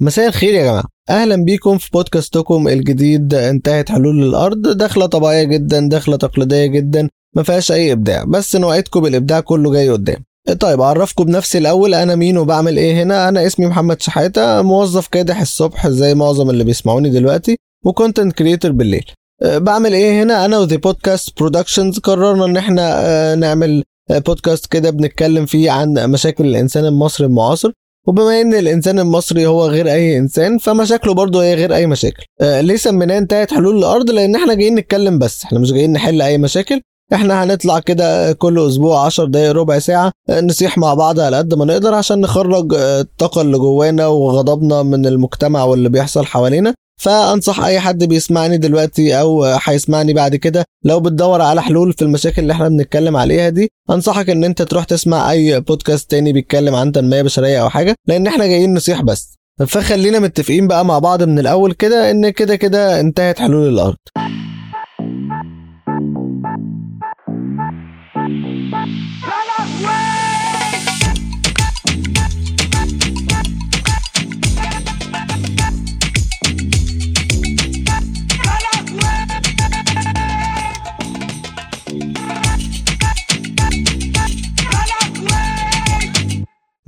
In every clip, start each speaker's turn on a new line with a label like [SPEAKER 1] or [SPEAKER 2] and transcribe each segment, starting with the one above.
[SPEAKER 1] مساء الخير يا جماعة. أهلا بيكم في بودكاستكم الجديد. انتهت حلول الأرض. دخلة طبيعية جدا دخلة تقليدية جدا. ما فيهاش أي إبداع. بس نوعدكم بالإبداع كله جاي قدام. طيب أعرفكم بنفسي الأول. أنا مين وبعمل إيه هنا؟ أنا اسمي محمد شحاتة موظف كادح الصبح زي معظم اللي بيسمعوني دلوقتي و content creator بالليل. أه، بعمل إيه هنا؟ أنا و The Podcast Productions قررنا إن إحنا أه، نعمل بودكاست كده بنتكلم فيه عن مشاكل الإنسان المصري المعاصر. وبما إن الإنسان المصري هو غير أي إنسان فمشاكله برضه هي غير أي مشاكل. آه ليه سميناه انتهت حلول الأرض؟ لأن إحنا جايين نتكلم بس. إحنا مش جايين نحل أي مشاكل. إحنا هنطلع كده كل أسبوع 10 دقايق ربع ساعة آه، نصيح مع بعض على قد ما نقدر عشان نخرج آه، الطاقة اللي جوانا وغضبنا من المجتمع واللي بيحصل حوالينا. فأنصح أي حد بيسمعني دلوقتي أو هيسمعني بعد كده لو بتدور على حلول في المشاكل اللي إحنا بنتكلم عليها دي أنصحك إن أنت تروح تسمع أي بودكاست تاني بيتكلم عن تنمية بشرية أو حاجة لأن إحنا جايين نصيح بس. فخلينا متفقين بقى مع بعض من الأول كده إن كده كده انتهت حلول الأرض.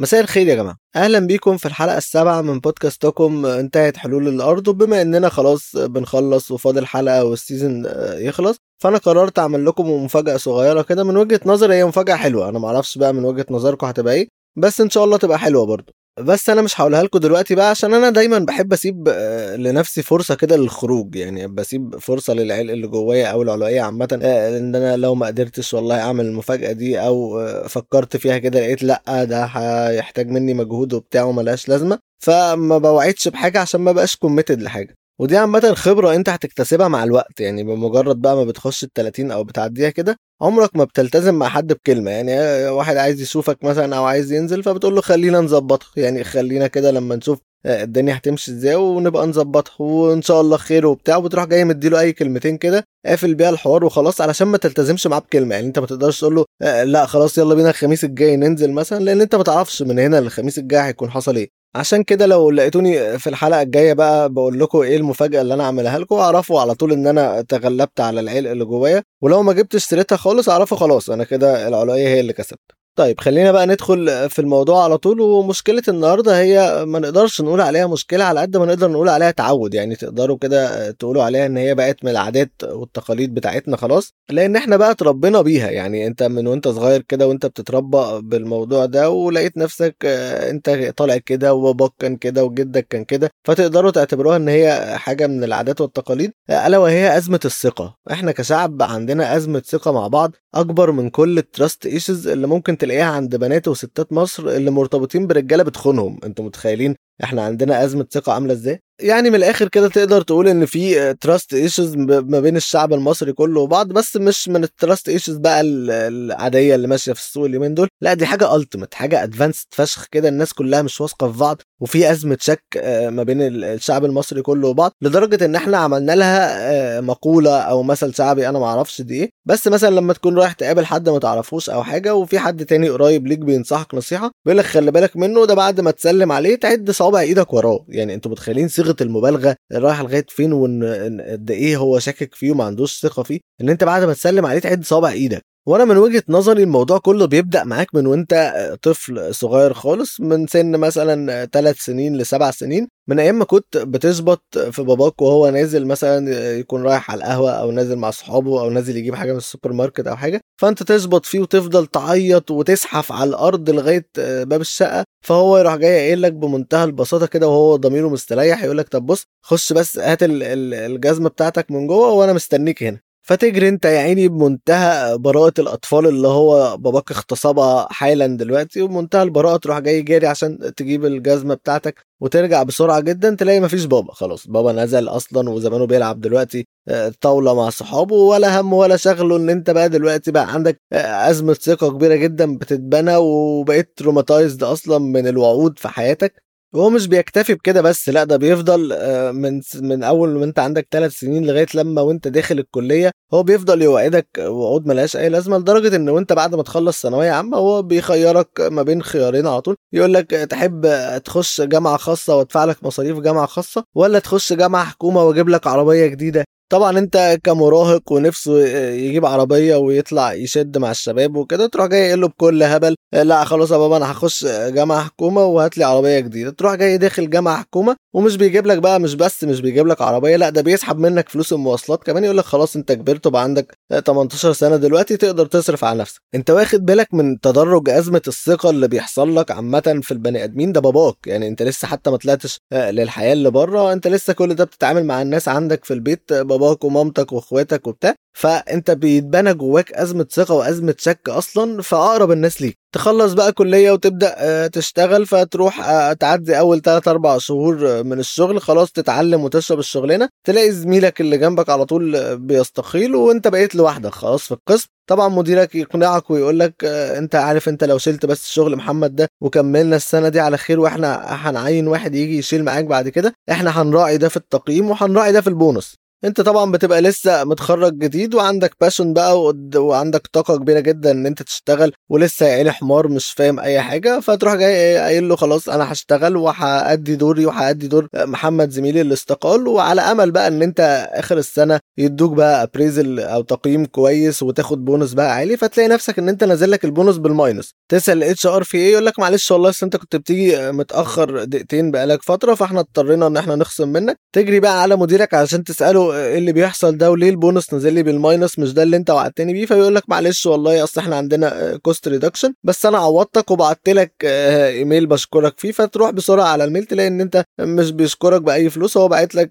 [SPEAKER 1] مساء الخير يا جماعة. أهلا بيكم في الحلقة السابعة من بودكاستكم انتهت حلول الأرض. وبما إننا خلاص بنخلص وفاضل حلقة وال season يخلص فأنا قررت أعمل لكم مفاجأة صغيرة كده من وجهة نظري. هي مفاجأة حلوة. أنا معرفش بقى من وجهة نظركم هتبقى إيه بس إن شاء الله تبقى حلوة برضه بس أنا مش هقولها لكم دلوقتي بقى عشان أنا دايما بحب أسيب آه، لنفسي فرصة كده للخروج يعني بسيب فرصة للعلء اللي جوايا أو العلوية عامة آه، إن أنا لو ما قدرتش والله أعمل المفاجأة دي أو آه، فكرت فيها كده لقيت لأ ده هيحتاج مني مجهود وبتاع وملهاش لازمة فما بوعدش بحاجة عشان ما بقاش committed لحاجة. ودي عامة خبرة انت هتكتسبها مع الوقت يعني بمجرد بقى ما بتخش ال 30 أو بتعديها كده عمرك ما بتلتزم مع حد بكلمة يعني واحد عايز يشوفك مثلا أو عايز ينزل فبتقول له خلينا نظبطها يعني خلينا كده لما نشوف آه، الدنيا هتمشي إزاي ونبقى نظبطها وان شاء الله خير وبتاع وبتروح جاي مديله اي كلمتين كده قافل بيها الحوار وخلاص علشان ما تلتزمش معاه بكلمة يعني انت ما تقدرش تقول له آه، لا خلاص يلا بينا الخميس الجاي ننزل مثلا لأن انت ما تعرفش من هنا للخميس الجاي هيكون حصل إيه. عشان كده لو لقيتوني في الحلقة الجاية بقى بقول لكم إيه المفاجأة اللي أنا اعملها لكم اعرفوا على طول إن أنا تغلبت على العلق اللي جوايا ولو ما جبتش سيرتها خالص اعرفوا خلاص أنا كده العلويه هي اللي كسبت. طيب خلينا بقى ندخل في الموضوع على طول. ومشكلة النهارده هي ما نقدرش نقول عليها مشكلة على قد ما نقدر نقول عليها تعود. يعني تقدروا كده تقولوا عليها إن هي بقت من العادات والتقاليد بتاعتنا خلاص لأن إحنا بقى اتربينا بيها. يعني أنت من وأنت صغير كده وأنت بتتربى بالموضوع ده ولقيت نفسك آه، أنت طالع كده وباباك كان كده وجدك كان كده فتقدروا تعتبروها إن هي حاجة من العادات والتقاليد ألا وهي أزمة الثقة. إحنا كشعب عندنا أزمة ثقة مع بعض أكبر من كل ال trust issues اللي ممكن تلاقيها عند بنات وستات مصر اللي مرتبطين برجالة بتخونهم. أنتوا متخيلين إحنا عندنا أزمة ثقة عاملة إزاي؟ يعني من الآخر كده تقدر تقول إن في trust issues ما بين الشعب المصري كله وبعض بس مش من ال trust issues بقى العادية اللي ماشية في السوق اليومين دول. لا دي حاجة ultimate حاجة advanced فشخ كده الناس كلها مش واثقة في بعض وفي أزمة شك آه، ما بين الشعب المصري كله وبعض لدرجة إن إحنا عملنا لها آه، مقولة أو مثل شعبي أنا ما أعرفش دي إيه. بس مثلا لما تكون رايح تقابل حد ما تعرفوش أو حاجة وفي حد تاني قريب ليك بينصحك نصيحة بيقول لك خلي بالك منه ده بعد ما تسلم عليه تعد صوابع إيدك وراه. يعني أنتوا متخيلين صيغة المبالغة رايح لغاية فين وإن قد إيه هو شاكك فيه وما عندوش ثقة فيه إن أنت بعد ما تسلم عليه تعد صوابع إيدك. وأنا من وجهة نظري الموضوع كله بيبدأ معاك من وانت طفل صغير خالص من سن مثلا ثلاث سنين لسبع سنين من أيام ما كنت بتشبط في باباك وهو نازل مثلا يكون رايح على القهوة أو نازل مع صحابه أو نازل يجيب حاجة من السوبر ماركت أو حاجة فأنت تشبط فيه وتفضل تعيط وتزحف على الأرض لغاية باب الشقة فهو يروح جاي قايل لك بمنتهى البساطة كده وهو ضميره مستريح يقول لك طب بص خش بس هات الجزمة بتاعتك من جوه وأنا مستنيك هنا. فتجري انت يا عيني بمنتهى براءة الأطفال اللي هو باباك اغتصبها حالا دلوقتي وبمنتهى البراءة تروح جاي جاري عشان تجيب الجزمة بتاعتك وترجع بسرعة جدا تلاقي مفيش بابا خلاص بابا نزل أصلا وزمانه بيلعب دلوقتي آه، طاولة مع صحابه ولا هم ولا شغله إن أنت بقى دلوقتي بقى عندك آه، أزمة ثقة كبيرة جدا بتتبنى وبقيت تروماتايزد أصلا من الوعود في حياتك. هو مش بيكتفي بكده بس لا ده بيفضل آه، من من أول ما أنت عندك ثلاث سنين لغاية لما وأنت داخل الكلية هو بيفضل يوعدك وعود ملهاش أي لازمة لدرجة إن وأنت بعد ما تخلص ثانوية عامة هو بيخيرك ما بين خيارين على طول يقول لك تحب تخش جامعة خاصة وأدفع لك مصاريف جامعة خاصة ولا تخش جامعة حكومة وأجيب لك عربية جديدة؟ طبعا أنت كمراهق ونفسه يجيب عربية ويطلع يشد مع الشباب وكده تروح جاي قايل له بكل هبل لا خلاص يا بابا أنا هخش جامعة حكومة وهات لي عربية جديدة. تروح جاي داخل جامعة حكومة ومش بيجيب لك بقى مش بس مش بيجيب لك عربية لا ده بيسحب منك فلوس المواصلات كمان يقول لك خلاص أنت كبرت وبقى عندك 18 سنة دلوقتي تقدر تصرف على نفسك. أنت واخد بالك من تدرج أزمة الثقة اللي بيحصل لك عامة في البني آدمين؟ ده باباك يعني أنت لسه حتى ما طلعتش للحياة اللي بره أنت لسه كل ده بتتعامل مع الناس عندك في البيت باباك ومامتك واخواتك وبتاع فانت بيتبنى جواك أزمة ثقة وأزمة شك أصلا في اقرب الناس ليك. تخلص بقى كلية وتبدأ آه، تشتغل فتروح آه، تعدي أول 3 أربع شهور من الشغل خلاص تتعلم وتشرب الشغلانة تلاقي زميلك اللي جنبك على طول بيستقيل وأنت بقيت لوحدك خلاص في القسم. طبعا مديرك يقنعك ويقول لك آه، انت عارف انت لو شلت بس شغل محمد ده وكملنا السنة دي على خير وإحنا هنعين واحد يجي يشيل معاك بعد كده إحنا هنراعي ده في التقييم وهنراعي ده في البونص. انت طبعا بتبقى لسه متخرج جديد وعندك passion بقى وعندك طاقة كبيرة جدا إن أنت تشتغل ولسه يا عيني حمار مش فاهم أي حاجة فتروح جاي قايل له خلاص أنا هشتغل وهأدي دوري وهأدي دور محمد زميلي اللي استقال وعلى أمل بقى إن أنت آخر السنة يدوك بقى appraisal أو تقييم كويس وتاخد بونص بقى عالي فتلاقي نفسك إن أنت نازل لك ال bonus بال minus تسأل ال HR في إيه يقول لك معلش والله أنت كنت بتيجي متأخر دقيقتين بقالك فترة فإحنا اضطرينا إن إحنا نخصم منك. تجري بقى على مديرك علشان تسأله إيه اللي بيحصل ده وليه البونص نزل لي بال minus مش ده اللي انت وعدتني بيه فيقول لك معلش والله اصل إحنا عندنا cost reduction بس أنا عوضتك وبعت لك ايميل بشكرك فيه فتروح بسرعة على ال mail تلاقي ان انت مش بيشكرك بأي فلوس هو باعت لك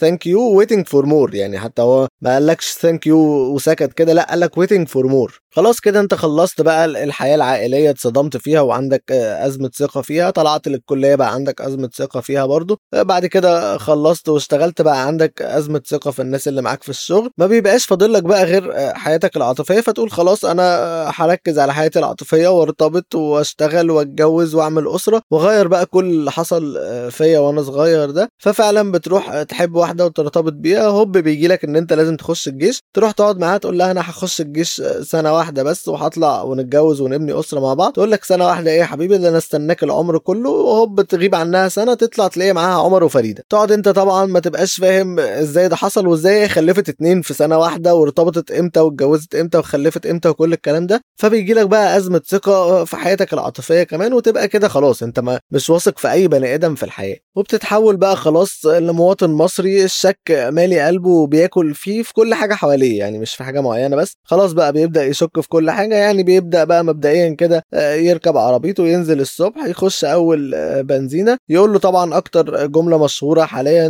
[SPEAKER 1] thank you waiting for more يعني حتى هو ما قالكش thank you وسكت كده لا قال لك waiting for more خلاص كده انت خلصت بقى الحياة العائلية اتصدمت فيها وعندك أزمة ثقة فيها طلعت للكلية بقى عندك أزمة ثقة فيها برضو. بعد كده خلصت واشتغلت بقى عندك أزمة ثقة في الناس اللي معاك في الشغل ما بيبقاش فاضل لك بقى غير حياتك العاطفية فتقول خلاص أنا هركز على حياتي العاطفية وارتبط واشتغل واتجوز واعمل أسرة واغير بقى كل اللي حصل فيا وأنا صغير ده. ففعلا بتروح تحب واحدة وترتبط بيها هوب بيجي لك إن أنت لازم تخش الجيش. تروح تقعد معاها تقول لها أنا هخش الجيش سنة واحدة بس وهطلع ونتجوز ونبني أسرة مع بعض. تقول لك سنة واحدة إيه يا حبيبي؟ ده أنا استناك العمر كله وهوب تغيب عنها سنة تطلع تلاقي معاها عمر وفريدة. تقعد أنت طبعا ما تبقاش فاهم إزاي ده حصل وازاي خلفت اتنين في سنة واحدة وارتبطت إمتى واتجوزت إمتى وخلفت إمتى وكل الكلام ده؟ فبيجي لك بقى أزمة ثقة في حياتك العاطفية كمان وتبقى كده خلاص انت ما مش واثق في أي بني آدم في الحياة. وبتتحول بقى خلاص لمواطن مصري الشك مالي قلبه وبياكل فيه في كل حاجة حواليه يعني مش في حاجة معينة بس. خلاص بقى بيبدأ يشك في كل حاجة يعني بيبدأ بقى مبدئيا كده يركب عربيته وينزل الصبح يخش أول بنزينة يقول له طبعا أكتر جملة مشهورة حاليا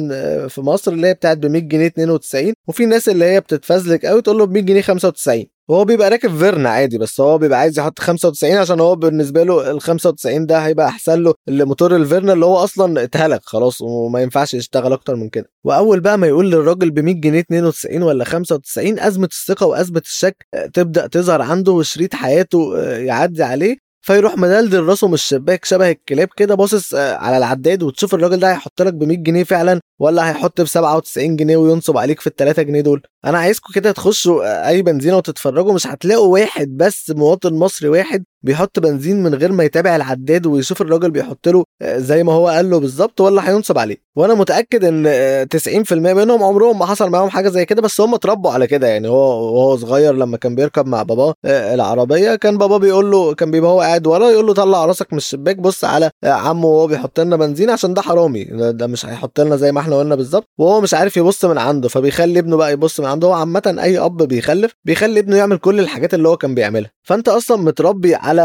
[SPEAKER 1] في مصر اللي هي بتاعت ب 100 جنيه 92 وفي ناس اللي هي بتتفزلك قوي تقول له ب 100 جنيه 95 وهو بيبقى راكب فيرنا عادي بس هو بيبقى عايز يحط 95 عشان هو بالنسبة له ال 95 ده هيبقى أحسن له الموتور الفيرنا اللي هو أصلا اتهلك خلاص وما ينفعش يشتغل أكتر من كده. وأول بقى ما يقول للراجل ب 100 جنيه 92 ولا 95 أزمة الثقة وأزمة الشك تبدأ تظهر عنده وشريط حياته يعدي عليه. فيروح مدلدل راسه من الشباك شبه الكلاب كده باصص على العداد وتشوف الراجل ده هيحط لك ب 100 جنيه فعلا ولا هيحط ب 97 جنيه وينصب عليك في ال 3 جنيه دول. أنا عايزكم كده تخشوا اي بنزينة وتتفرجوا مش هتلاقوا واحد بس مواطن مصري واحد بيحط بنزين من غير ما يتابع العداد ويشوف الراجل بيحط له زي ما هو قال له بالظبط ولا هينصب عليه. وأنا متأكد ان 90% منهم عمرهم ما حصل معاهم حاجة زي كده بس هم اتربوا على كده يعني. هو وهو صغير لما كان بيركب مع باباه العربية كان باباه بيقول له كان بيبقى هو قاعد ورا يقول له طلع راسك من الشباك بص على عمه وهو بيحط لنا بنزين عشان ده حرامي ده مش هيحط لنا زي ما إحنا قلنا بالظبط وهو مش عارف يبص من عنده فبيخلي ابنه بقى يبص من عنده هو عامة أي أب بيخلف بيخلي ابنه يعمل كل الحاجات اللي هو كان بيعملها. فأنت أصلا متربي على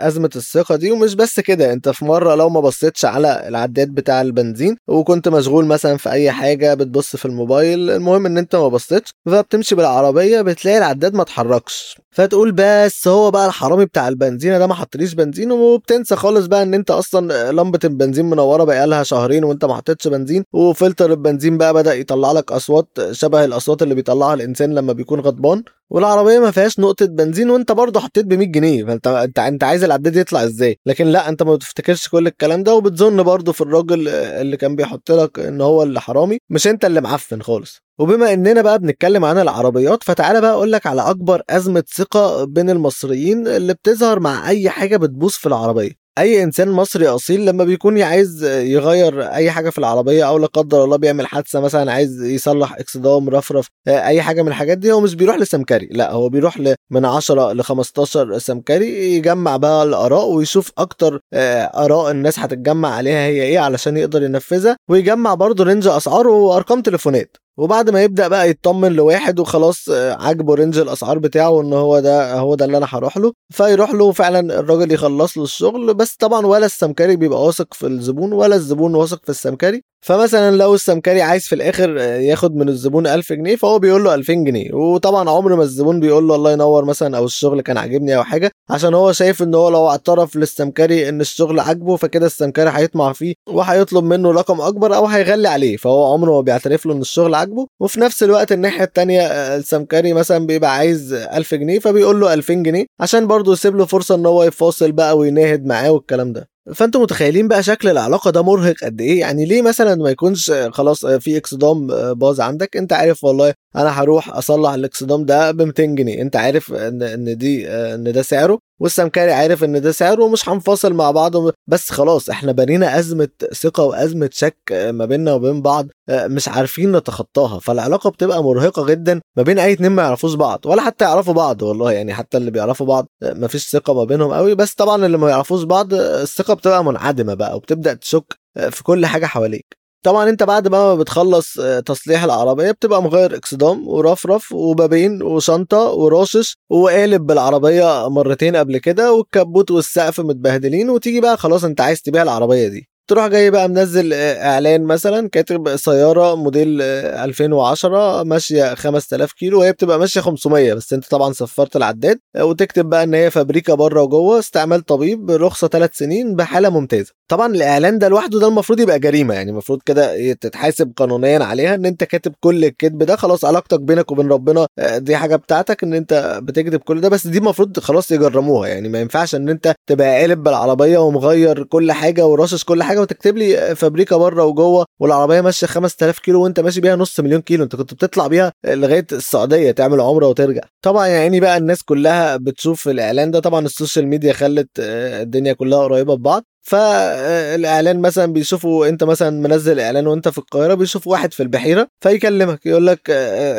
[SPEAKER 1] أزمة الثقة دي ومش بس كده أنت في مرة لو ما بصيتش على العداد بتاع البنزين وكنت مشغول مثلا في أي حاجة بتبص في الموبايل المهم إن أنت ما بصيتش فبتمشي بالعربية بتلاقي العداد ما اتحركش. فتقول بس هو بقى الحرامي بتاع البنزينه ده ما حطليش بنزين وبتنسى خالص بقى إن أنت أصلا لمبة البنزين منورة بقى لها شهرين وأنت ما حطيتش بنزين وفلتر البنزين بقى بدأ يطلع لك أصوات شبه الأصوات اللي بيطلعها الإنسان لما بيكون غضبان؟ والعربية ما فيهاش نقطة بنزين وأنت برضه حطيت ب 100 جنيه فانت انت أنت عايز العداد يطلع إزاي؟ لكن لا أنت ما بتفتكرش كل الكلام ده وبتظن برضه في الراجل اللي كان بيحط لك إن هو اللي حرامي مش أنت اللي معفن خالص. وبما إننا بقى بنتكلم عن العربيات فتعالى بقى أقول لك على أكبر أزمة ثقة بين المصريين اللي بتظهر مع أي حاجة بتبوظ في العربية. أي إنسان مصري أصيل لما بيكون عايز يغير أي حاجة في العربية أو لا قدر الله بيعمل حادثة مثلا عايز يصلح اكسدام رفرف أي حاجة من الحاجات دي هو مش بيروح لسمكري لا هو بيروح من 10 ل 15 سمكري يجمع بقى الآراء ويشوف أكتر آراء الناس هتتجمع عليها هي إيه علشان يقدر ينفذها ويجمع برضه range اسعار وأرقام تليفونات. وبعد ما يبدأ بقى يطمن لواحد وخلاص عاجبه range الأسعار بتاعه إن هو ده هو ده اللي أنا هروح له. فيروح له فعلا الراجل يخلص له الشغل. بس طبعا ولا السمكري بيبقى واثق في الزبون ولا الزبون واثق في السمكري. فمثلا لو السمكري عايز في الآخر ياخد من الزبون 1000 جنيه فهو بيقول له 2000 جنيه. وطبعا عمر ما الزبون بيقول له الله ينور مثلا أو الشغل كان عاجبني أو حاجة عشان هو شايف إن هو لو اعترف للسمكري إن الشغل عاجبه فكده السمكري هيطمع فيه وهيطلب منه رقم أكبر أو هيغلي عليه. فهو عمره ما بيعترف له إن الشغل عاجبه. وفي نفس الوقت الناحية التانية السمكري مثلا بيبقى عايز 1000 جنيه فبيقول له 2000 جنيه عشان برضه يسيب له فرصة إن هو يفاصل بقى ويناهد معاه والكلام ده. فانتوا متخيلين بقى شكل العلاقة ده مرهق قد إيه؟ يعني ليه مثلا ما يكونش خلاص في اكسدام باظ عندك؟ أنت عارف والله أنا هروح اصلح الاكسدام ده ب 200 جنيه. انت عارف ان ان دي ان ده سعره؟ والسمكري عارف ان ده سعره ومش هنفاصل مع بعض بس خلاص إحنا بنينا أزمة ثقة وأزمة شك ما بيننا وبين بعض مش عارفين نتخطاها. فالعلاقة بتبقى مرهقة جدا ما بين أي اتنين ما يعرفوش بعض ولا حتى يعرفوا بعض والله. يعني حتى اللي بيعرفوا بعض ما فيش ثقة ما بينهم قوي. بس طبعا اللي ما يعرفوش بعض الثقة بتبقى منعدمة بقى وبتبدأ تشك في كل حاجة حواليك. طبعا أنت بعد ما بتخلص تصليح العربية بتبقى مغير إكسدام ورفرف وبابين وشنطة وراشش وقالب بالعربية مرتين قبل كده والكبوت والسقف متبهدلين وتيجي بقى خلاص أنت عايز تبيع العربية دي. تروح جاي بقى منزل إعلان مثلا كاتب سيارة موديل 2010 ماشية 5000 كيلو وهي بتبقى ماشية 500 بس أنت طبعا صفرت العداد وتكتب بقى إن هي فابريكا بره وجوه استعمال طبيب رخصة 3 سنين بحالة ممتازة. طبعا الإعلان ده لوحده ده المفروض يبقى جريمة يعني المفروض كده تتحاسب قانونيا عليها إن أنت كاتب كل الكذب ده خلاص علاقتك بينك وبين ربنا دي حاجة بتاعتك إن أنت بتكتب كل ده بس دي المفروض خلاص يجرموها يعني ما ينفعش إن أنت تبقى قالب بالعربية ومغير كل حاجة ورشش كل حاجة وتكتب لي فابريكا بره وجوه والعربية ماشية 5000 كيلو وأنت ماشي بيها نص مليون كيلو أنت كنت بتطلع بيها لغاية السعودية تعمل عمرة وترجع. طبعا يعني بقى الناس كلها بتشوف الإعلان ده طبعا ال social media خلت الدنيا كلها قريبة ببعض. فالإعلان مثلا بيشوفوا أنت مثلا منزل إعلان وأنت في القاهرة بيشوف واحد في البحيرة فيكلمك يقول لك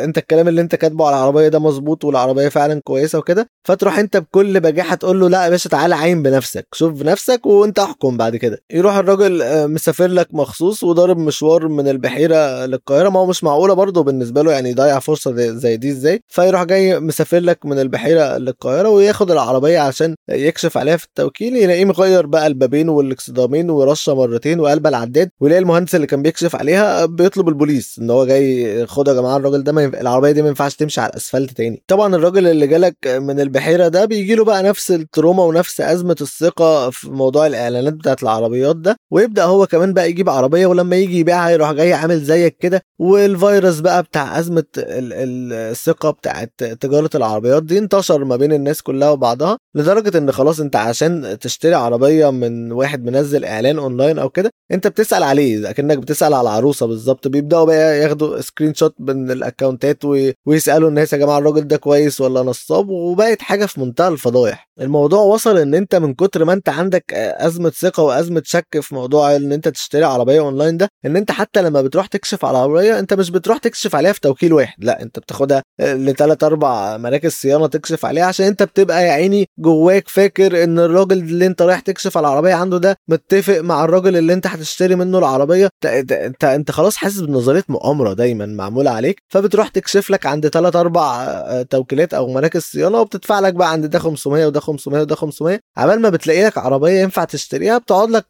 [SPEAKER 1] أنت الكلام اللي أنت كاتبه على العربية ده مظبوط والعربية فعلا كويسة وكده فتروح أنت بكل بجاحة تقول له لا يا باشا تعالى عين بنفسك شوف بنفسك وأنت احكم بعد كده. يروح الراجل مسافر لك مخصوص وضارب مشوار من البحيرة للقاهرة ما هو مش معقولة برضه بالنسبة له يعني يضيع فرصة زي دي إزاي؟ فيروح جاي مسافر لك من البحيرة للقاهرة وياخد العربية عشان يكشف عليها في التوكيل يلاقيه مغير بقى البابين والاكسدامين ورشة مرتين وقلب العداد ويلاقي المهندس اللي كان بيكشف عليها بيطلب البوليس إن هو جاي خد يا جماعة الراجل ده ما ينف... العربية دي ما ينفعش تمشي على الأسفلت تاني. طبعا الراجل اللي جالك من البحيرة ده بيجي له بقى نفس ال trauma ونفس أزمة الثقة في موضوع الإعلانات بتاعت العربيات ده ويبدأ هو كمان بقى يجيب عربية ولما يجي يبيعها يروح جاي عامل زيك كده. والفيروس بقى بتاع أزمة الثقة بتاعت تجارة العربيات دي انتشر ما بين الناس كلها وبعضها لدرجة إن خلاص أنت عشان تشتري عربية من واحد منزل إعلان أونلاين أو كده أنت بتسأل عليه اكنك بتسأل على العروسة بالظبط بيبدأوا بقى ياخدوا screenshot من ال account ات ويسألوا الناس يا جماعة الراجل ده كويس ولا نصاب وبقت حاجة في منتهى الفضايح. الموضوع وصل إن أنت من كتر ما أنت عندك أزمة ثقة وأزمة شك في موضوع إن أنت تشتري عربية أونلاين ده إن أنت حتى لما بتروح تكشف على عربية أنت مش بتروح تكشف عليها في توكيل واحد لا أنت بتاخدها لثلاث أربع مراكز صيانة تكشف عليها عشان أنت بتبقى يا عيني جواك فاكر إن الراجل اللي أنت رايح تكشف على العربية عنده ده متفق مع الراجل اللي انت هتشتري منه العربية. انت انت, خلاص حاسس بنظرية مؤامرة دايما معمولة عليك. فبتروح تكشف لك عند ثلاث أربع توكيلات أو مراكز صيانة وبتدفع لك بقى عند ده 500 وده 500 وده 500 عبال ما بتلاقي لك عربية ينفع تشتريها بتقعد لك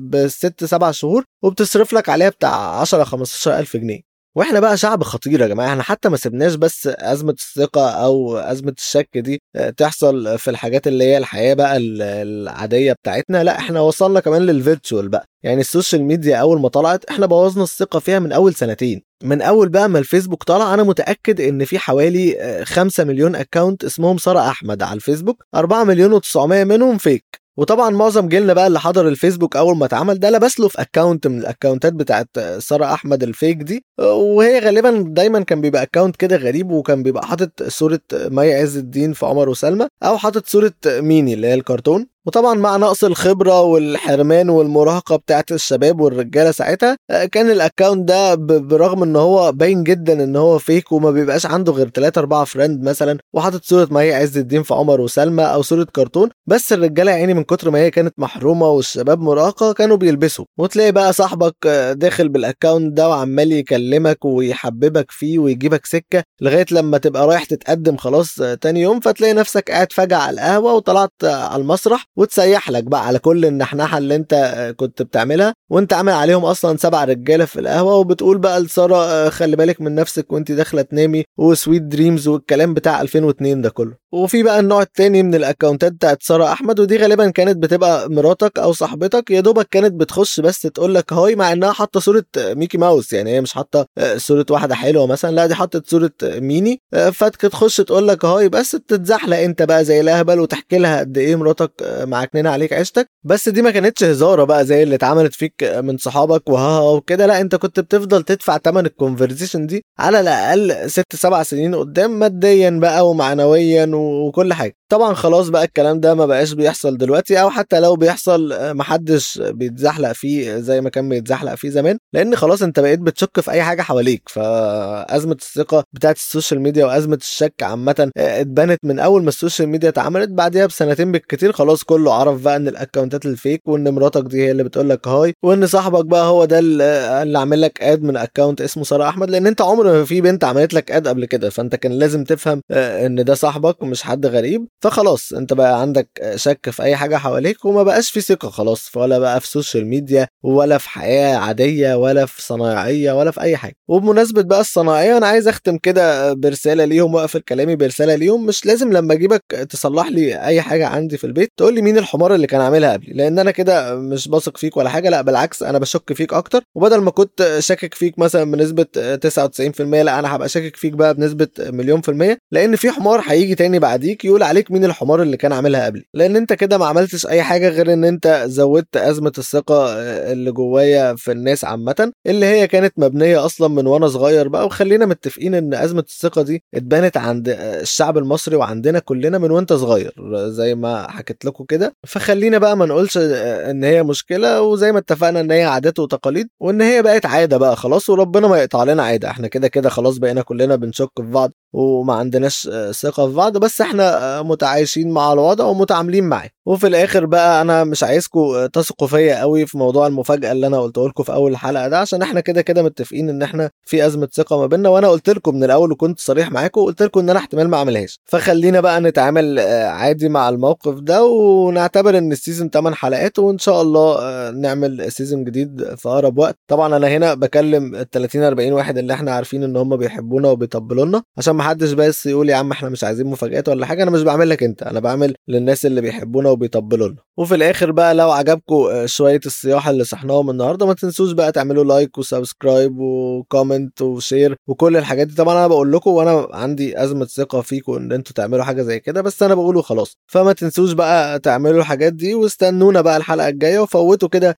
[SPEAKER 1] بست سبع شهور وبتصرف لك عليها بتاع 10 15 ألف جنيه. وإحنا بقى شعب خطير يا جماعة إحنا حتى ما سبناش بس أزمة الثقة أو أزمة الشك دي تحصل في الحاجات اللي هي الحياة بقى العادية بتاعتنا لا إحنا وصلنا كمان لل virtual بقى. يعني ال social media أول ما طلعت إحنا بوظنا الثقة فيها من أول سنتين. من أول بقى ما الفيسبوك طلع أنا متأكد إن في حوالي 5 مليون account اسمهم سارة أحمد على الفيسبوك 4 مليون و900 منهم fake وطبعا معظم جيلنا بقى اللي حضر الفيسبوك أول ما اتعمل ده لبس له في account من ال account ات بتاعت سارة أحمد ال fake دي. وهي غالبا دايما كان بيبقى account كده غريب وكان بيبقى حاطط صورة مي عز الدين في عمر وسلمى أو حاطط صورة ميني اللي هي الكرتون. وطبعا مع نقص الخبرة والحرمان والمراهقة بتاعت الشباب والرجالة ساعتها كان ال account ده برغم إن هو باين جدا إن هو fake وما بيبقاش عنده غير 3 4 friend مثلا وحاطط صورة مي عز الدين في عمر وسلمى أو صورة كرتون بس الرجالة يعني من كتر ما هي كانت محرومة والشباب مراهقة كانوا بيلبسوا. وتلاقي بقى صاحبك داخل بال account ده وعمال يكلمك ويحببك فيه ويجيبك سكة لغاية لما تبقى رايح تتقدم خلاص تاني يوم فتلاقي نفسك قاعد فجأة على القهوة وطلعت على المسرح وتسيح لك بقى على كل النحنحة اللي انت كنت بتعملها وانت عامل عليهم أصلا سبع رجالة في القهوة وبتقول بقى لسارة خلي بالك من نفسك وانت داخلة تنامي و sweet dreams والكلام بتاع 2002 ده كله. وفي بقى النوع التاني من ال account ات بتاعت سارة أحمد ودي غالبا كانت بتبقى مراتك أو صاحبتك يا دوبك كانت بتخش بس تقول لك hi مع إنها حاطة صورة ميكي ماوس يعني هي مش حاطة صورة واحدة حلوة مثلا لا دي حطت صورة ميني فتخش تقول لك hi بس تتزحلق انت بقى زي الأهبل وتحكي لها قد إيه مراتك معكننه عليك عيشتك بس دي ما كانتش هزار بقى زي اللي اتعملت فيك من صحابك وها وكده لا انت كنت بتفضل تدفع ثمن ال conversation دي على الأقل ست سبع سنين قدام ماديا بقى ومعنويا وكل حاجة. طبعا خلاص بقى الكلام ده ما بقاش بيحصل دلوقتي أو حتى لو بيحصل محدش بيتزحلق فيه زي ما كان بيتزحلق فيه زمان لأن خلاص أنت بقيت بتشك في أي حاجة حواليك. فأزمة الثقة بتاعت ال social media وأزمة الشك عامة اتبنت من أول ما ال social media اتعملت بعديها بسنتين بالكتير خلاص كله عرف بقى إن الأكونتات ال fake وإن مراتك دي هي اللي بتقول لك hi وإن صاحبك بقى هو ده اللي عامل لك add من account اسمه سارة أحمد. لأن أنت عمر ما في بنت عملت لك add قبل كده فأنت كان لازم تفهم إن ده صاحبك ومش حد غريب. فخلاص انت بقى عندك شك في أي حاجة حواليك وما بقاش في ثقة خلاص ولا بقى في social media ولا في حياة عادية ولا في صنايعية ولا في أي حاجة. وبمناسبة بقى الصنايعية أنا عايز أختم كده برسالة ليهم وأقفل كلامي برسالة ليهم. مش لازم لما أجيبك تصلح لي أي حاجة عندي في البيت تقول لي مين الحمار اللي كان عاملها قبلي. لأن أنا كده مش بثق فيك ولا حاجة لا بالعكس أنا بشك فيك أكتر. وبدل ما كنت شاكك فيك مثلا بنسبة 99% لا أنا هبقى شاكك فيك بقى بنسبة مليون في المية. لأن في حمار هيجي تاني بعديك يقول عليك مين الحمار اللي كان عاملها قبلي. لأن أنت كده ما عملتش أي حاجة غير إن أنت زودت أزمة الثقة اللي جوايا في الناس عامة اللي هي كانت مبنية أصلا من وأنا صغير بقى. وخلينا متفقين إن أزمة الثقة دي اتبنت عند الشعب المصري وعندنا كلنا من وأنت صغير زي ما حكيت لكم كده. فخلينا بقى ما نقولش إن هي مشكلة وزي ما اتفقنا إن هي عادات وتقاليد وإن هي بقت عادة بقى خلاص وربنا ما يقطع لنا عادة. إحنا كده كده خلاص بقينا كلنا بنشك في بعض. وما عندناش ثقة في بعض بس إحنا متعايشين مع الوضع ومتعاملين معاه. وفي الآخر بقى أنا مش عايزكم تثقوا فيا قوي في موضوع المفاجأة اللي أنا قلته لكم في أول الحلقة ده عشان إحنا كده كده متفقين إن إحنا في أزمة ثقة ما بيننا وأنا قلت لكم من الأول وكنت صريح معاكم وقلت لكم إن أنا احتمال ما أعملهاش. فخلينا بقى نتعامل عادي مع الموقف ده ونعتبر إن ال season 8 حلقات وإن شاء الله نعمل season جديد في أقرب وقت. طبعا أنا هنا بكلم ال 30 40 واحد اللي إحنا عارفين إن هم بيحبونا وبيطبلوا لنا عشان ما حدش بس يقول يا عم إحنا مش عايزين مفاجآت ولا حاجة أنا مش بعمل لك أنت أنا بعمل للناس اللي بيحبونا وبيطبلوا لنا وفي الآخر بقى لو عجبكم شوية الصياح اللي صحناهم النهارده ما تنسوش بقى تعملوا like و subscribe و comment و share وكل الحاجات دي. طبعا أنا بقول لكم وأنا عندي أزمة ثقة فيكم إن أنتوا تعملوا حاجة زي كده بس أنا بقوله خلاص. فما تنسوش بقى تعملوا الحاجات دي واستنونا بقى الحلقة الجاية وفوتوا كده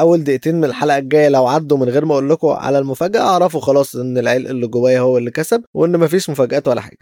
[SPEAKER 1] أول دقيقتين من الحلقة الجاية لو عدوا من غير ما أقول لكم على المفاجأة أعرفوا خلاص إن العلق اللي جوايا هو اللي كسب وإن مفيش مفاجآت ولا
[SPEAKER 2] حاجة.